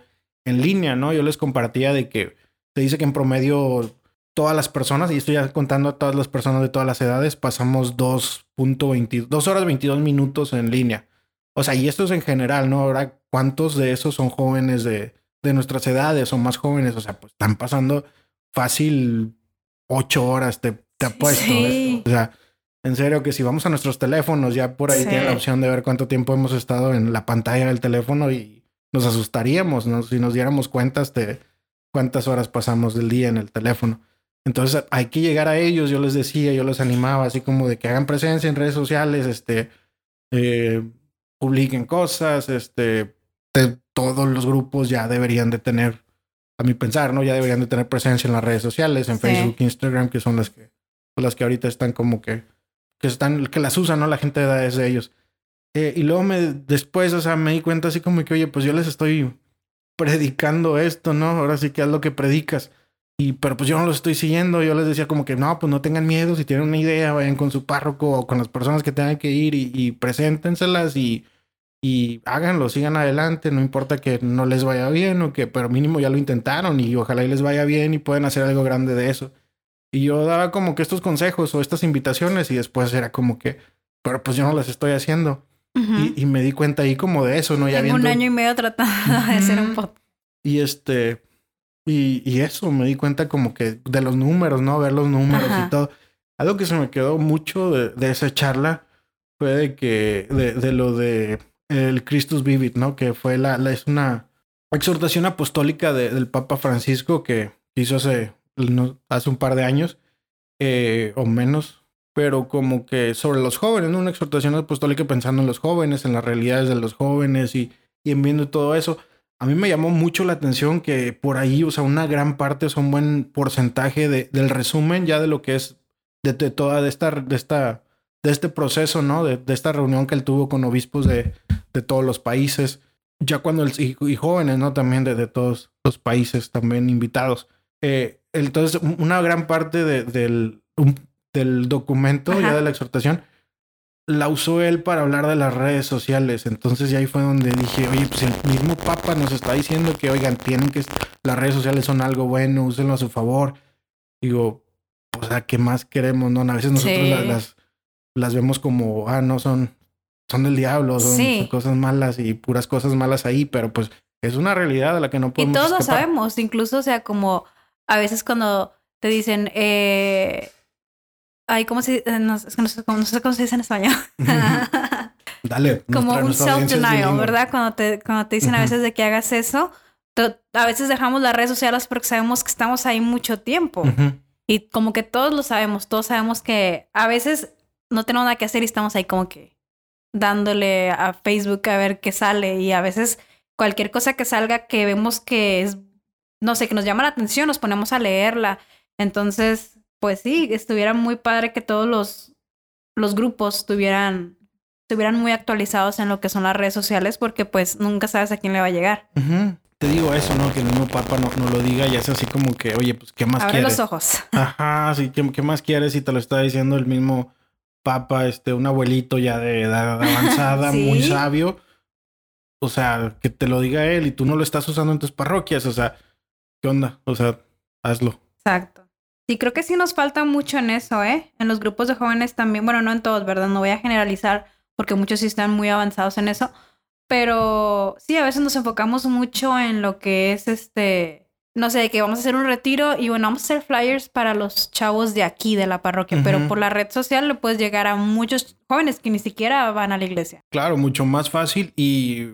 en línea, ¿no? Yo les compartía de que se dice que en promedio todas las personas, y estoy ya contando a todas las personas de todas las edades, pasamos 2.22, 2 horas 22 minutos en línea. O sea, y esto es en general, ¿no? Ahora, ¿cuántos de esos son jóvenes de, de nuestras edades o más jóvenes? O sea, pues están pasando fácil 8 horas, te, te apuesto. Sí. O sea, en serio que si vamos a nuestros teléfonos, ya por ahí Sí. tienen la opción de ver cuánto tiempo hemos estado en la pantalla del teléfono y nos asustaríamos, ¿no? Si nos diéramos cuentas de cuántas horas pasamos del día en el teléfono. Entonces hay que llegar a ellos, yo les decía, yo los animaba así como de que hagan presencia en redes sociales, este, eh, publiquen cosas, este, de- todos los grupos ya deberían de tener, a mi pensar, ¿no? Ya deberían de tener presencia en las redes sociales, en Sí. Facebook, Instagram, que son las que, las que ahorita están como que, que están, que las usan, ¿no? La gente de edades de ellos. Eh, y luego me, después, o sea, me di cuenta así como que, oye, pues yo les estoy predicando esto, ¿no? Ahora sí que haz lo que predicas. Y, pero pues yo no los estoy siguiendo. Yo les decía como que no, pues no tengan miedo. Si tienen una idea, vayan con su párroco o con las personas que tengan que ir y, y preséntenselas y, y háganlo, sigan adelante. No importa que no les vaya bien o que, pero mínimo ya lo intentaron y ojalá y les vaya bien y pueden hacer algo grande de eso. Y yo daba como que estos consejos o estas invitaciones y después era como que, pero pues yo no las estoy haciendo. Y, y me di cuenta ahí como de eso, ¿no? Ya Tengo un año y medio tratando de hacer un podcast. y este, y, y eso, me di cuenta como que de los números, ¿no? Ver los números Ajá. y todo. Algo que se me quedó mucho de, de esa charla fue de que, de, de lo de el Christus Vivit, ¿no? Que fue la, la- es una exhortación apostólica de- del Papa Francisco que hizo hace, hace un par de años, eh, o menos, pero como que sobre los jóvenes, ¿no? Una exhortación apostólica pensando en los jóvenes, en las realidades de los jóvenes y, y en viendo todo eso. A mí me llamó mucho la atención que por ahí, o sea, una gran parte, o sea, un buen porcentaje de, del resumen ya de lo que es de, de toda de esta, de esta, de este proceso, ¿no? De, de esta reunión que él tuvo con obispos de, de todos los países, ya cuando el, y, y jóvenes, ¿no? También de, de todos los países también invitados. Eh, entonces, un- una gran parte de- del, un- del documento, Ajá. ya de la exhortación, la usó él para hablar de las redes sociales. Entonces, ya ahí fue donde dije, oye, pues el mismo Papa nos está diciendo que, oigan, tienen que, las redes sociales son algo bueno, úsenlo a su favor. Digo, pues, ¿a qué más queremos? No, a veces nosotros Sí. la- las, las vemos como, ah, no, son, son del diablo, son, Sí. son cosas malas y puras cosas malas ahí, pero pues es una realidad a la que no Y podemos todos lo escapar. sabemos, incluso, o sea, como a veces cuando te dicen, eh, ay, ¿cómo se eh, no, es que no sé, cómo- no sé cómo se dice en español? Dale. como un self-denial. ¿verdad? Cuando te, cuando te dicen a veces de que hagas eso, a veces dejamos las redes sociales porque sabemos que estamos ahí mucho tiempo. Y como que todos lo sabemos, todos sabemos que a veces no tenemos nada que hacer y estamos ahí como que dándole a Facebook a ver qué sale. Y a veces cualquier cosa que salga que vemos que es, no sé, que nos llama la atención, nos ponemos a leerla. Entonces, pues sí, estuviera muy padre que todos los, los grupos estuvieran, estuvieran muy actualizados en lo que son las redes sociales porque pues nunca sabes a quién le va a llegar. Te digo eso, ¿no? Que el mismo Papa no, no lo diga y es así como que, oye, pues, ¿qué más Abre quieres? los ojos. Ajá, sí, ¿qué, qué más quieres? Y te lo está diciendo el mismo Papa, este, un abuelito ya de edad avanzada, muy sabio. O sea, que te lo diga él y tú no lo estás usando en tus parroquias. O sea, ¿qué onda? O sea, hazlo. Exacto. Sí, creo que sí nos falta mucho en eso, ¿eh? En los grupos de jóvenes también, bueno, no en todos, ¿verdad? No voy a generalizar porque muchos sí están muy avanzados en eso, pero sí, a veces nos enfocamos mucho en lo que es este, no sé, de que vamos a hacer un retiro y bueno, vamos a hacer flyers para los chavos de aquí, de la parroquia, pero por la red social le puedes llegar a muchos jóvenes que ni siquiera van a la iglesia. Claro, mucho más fácil y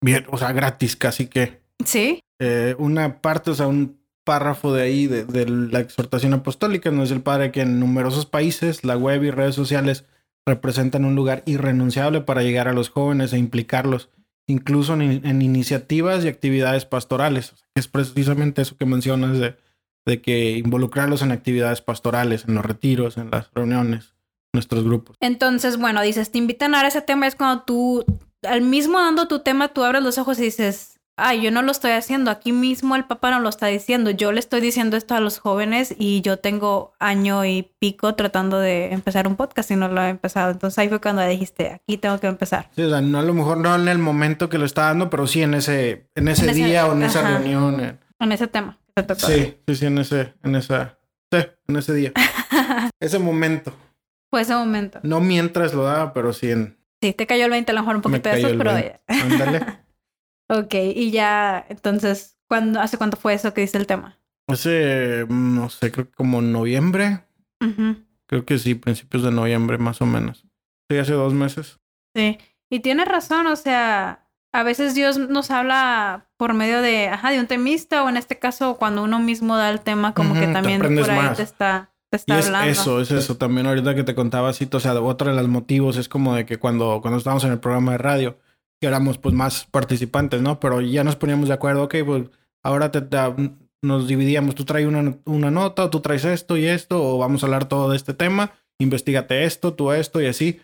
bien, o sea, gratis casi que. Sí, Eh, una parte, o sea, un párrafo de ahí de, la exhortación apostólica nos dice el padre que en numerosos países la web y redes sociales representan un lugar irrenunciable para llegar a los jóvenes e implicarlos, incluso en, iniciativas y actividades pastorales. Es precisamente eso que mencionas de, que involucrarlos en actividades pastorales, en los retiros, en las reuniones, nuestros grupos. Entonces, bueno, dices, te invitan a ese tema, es cuando tú, al mismo dando tu tema, tú abres los ojos y dices, ay, yo no lo estoy haciendo, aquí mismo el papá no lo está diciendo, yo le estoy diciendo esto a los jóvenes y yo tengo año y pico tratando de empezar un podcast y no lo he empezado. Entonces ahí fue cuando dijiste, aquí tengo que empezar. Sí, o sea, no a lo mejor no en el momento que lo está dando, pero sí en ese, en ese día o en esa reunión. En ese tema. Sí, sí, sí, en ese, en esa, sí, en ese día. ese momento. Fue ese momento. No mientras lo daba, pero sí en... Sí, te cayó el 20 a lo mejor un poquito de eso, pero... Ándale. Ok, y ya, entonces, ¿cuándo, ¿hace cuánto fue eso que dice el tema? Hace, no sé, creo que como noviembre. Creo que sí, principios de noviembre más o menos. Sí, hace dos meses. Sí, y tienes razón, o sea, a veces Dios nos habla por medio de, ajá, de un temista o en este caso cuando uno mismo da el tema como que también por ahí te está, te está y es Eso, es eso. También ahorita que te contaba así, o sea, otro de los motivos es como de que cuando, cuando estábamos en el programa de radio, que éramos pues más participantes, ¿no? Pero ya nos poníamos de acuerdo, ok, pues ahora te, nos dividíamos, tú traes una, una nota, tú traes esto y esto, o vamos a hablar todo de este tema, investigate esto, tú esto y así.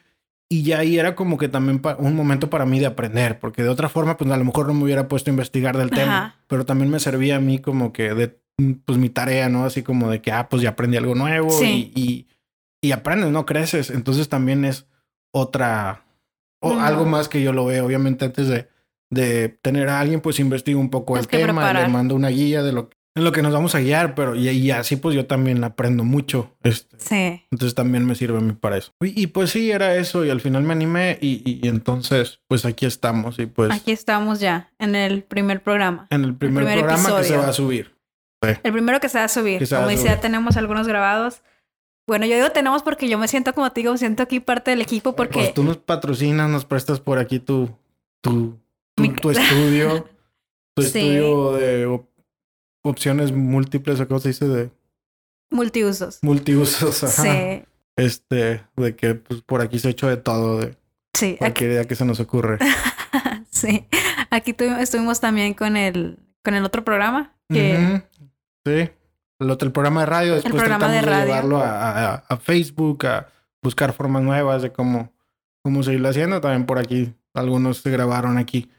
Y ya ahí era como que también un momento para mí de aprender, porque de otra forma, pues a lo mejor no me hubiera puesto a investigar del tema, pero también me servía a mí como que de, pues mi tarea, ¿no? Así como de que, ah, pues ya aprendí algo nuevo y, y, y aprendes, ¿no? Creces. Entonces también es otra, o algo más que yo lo veo. Obviamente, antes de, de tener a alguien, pues investigo un poco el tema, le mando una guía de lo, en lo que nos vamos a guiar, pero y, así pues yo también aprendo mucho. Este. Sí. Entonces también me sirve a mí para eso. Y, pues sí, era eso y al final me animé y, y, entonces pues aquí estamos y pues... Aquí estamos ya, en el primer programa. En el primer, programa que se va a subir. El primero que se va a subir. Como dice, ya tenemos algunos grabados. Bueno, yo digo tenemos porque yo me siento como te digo, me siento aquí parte del equipo porque... Pues tú nos patrocinas, nos prestas por aquí tu, tu, tu, estudio, tu estudio de opciones múltiples, o cómo se dice de... Multiusos. Multiusos, ajá. Sí. Este, de que pues, por aquí se ha hecho de todo, de sí, cualquier idea que se nos ocurre. sí, aquí estuvimos también con el, con el otro programa. Que... Sí el, el programa de radio, después tratamos de, llevarlo a, a, Facebook, a buscar formas nuevas de cómo, cómo seguirlo haciendo. También por aquí, algunos se grabaron aquí.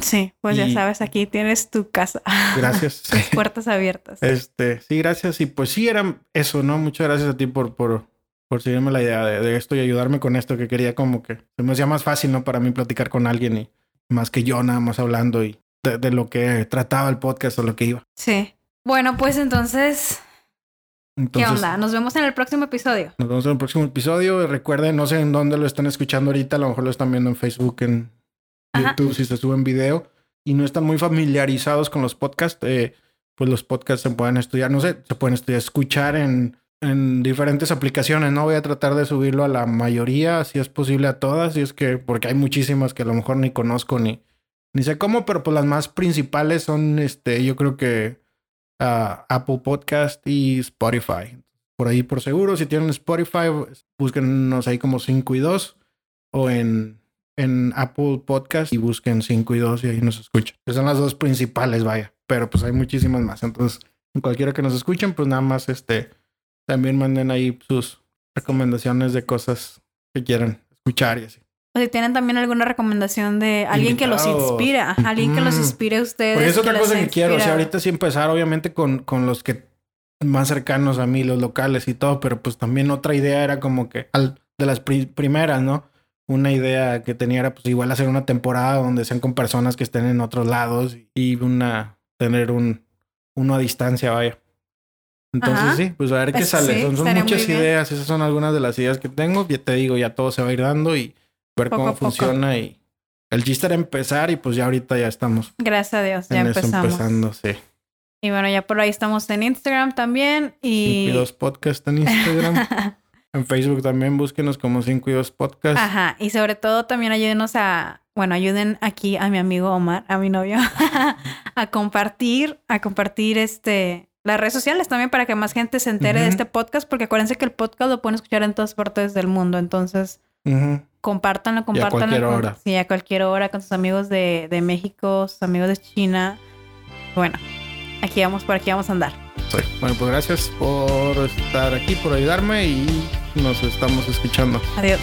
Sí, pues ya sabes, aquí tienes tu casa. Gracias. Tus puertas abiertas. Este, sí, gracias. Y pues sí, era eso, ¿no? Muchas gracias a ti por, por, por seguirme la idea de, esto y ayudarme con esto, que quería como que se me hacía más fácil, ¿no? Para mí platicar con alguien y más que yo nada más hablando y de, de lo que trataba el podcast o lo que iba. Sí. Bueno, pues entonces, ¿Qué onda? Nos vemos en el próximo episodio. Nos vemos en el próximo episodio. Recuerden, no sé en dónde lo están escuchando ahorita. A lo mejor lo están viendo en Facebook, en YouTube, si se sube en video. Y no están muy familiarizados con los podcasts. Eh, pues los podcasts se pueden estudiar, no sé, se pueden estudiar, escuchar en, en diferentes aplicaciones. No voy a tratar de subirlo a la mayoría, si es posible a todas. Y es que, porque hay muchísimas que a lo mejor ni conozco ni, ni sé cómo, pero pues las más principales son, este, yo creo que Apple Podcast y Spotify. Por ahí por seguro, si tienen Spotify, búsquenos ahí como 5 y 2 o en, en Apple Podcast y busquen 5 y 2 y ahí nos escuchan. Esas son las dos principales, vaya. Pero pues hay muchísimas más. Entonces, cualquiera que nos escuchen, pues nada más este también manden ahí sus recomendaciones de cosas que quieran escuchar y así. O si tienen también alguna recomendación de alguien que los inspira, alguien que los inspire a ustedes. Porque es otra cosa que quiero. O sea, ahorita sí empezar, obviamente, con, con los que más cercanos a mí, los locales y todo, pero pues también otra idea era como que al, de las primeras, ¿no? Una idea que tenía era pues igual hacer una temporada donde sean con personas que estén en otros lados y una tener un uno a distancia, vaya. Entonces sí, pues a ver qué sale. son, son muchas ideas, esas son algunas de las ideas que tengo. Ya te digo, ya todo se va a ir dando y ver cómo funciona y el chiste era empezar y pues ya ahorita ya estamos. Gracias a Dios, ya empezamos. empezando, sí. Y bueno, ya por ahí estamos en Instagram también y... 5 y 2 podcast en Instagram. en Facebook también búsquenos como 5 y 2 podcast. Ajá, y sobre todo también ayúdenos a, bueno, ayuden aquí a mi amigo Omar, a mi novio, a compartir, a compartir este, las redes sociales también para que más gente se entere de este podcast, porque acuérdense que el podcast lo pueden escuchar en todas partes del mundo, entonces compártanlo, compártanlo. a cualquier hora. Sí, a cualquier hora con sus amigos de, de México, sus amigos de China. Bueno, aquí vamos, por aquí vamos a andar. Bueno, pues gracias por estar aquí, por ayudarme y nos estamos escuchando. Adiós.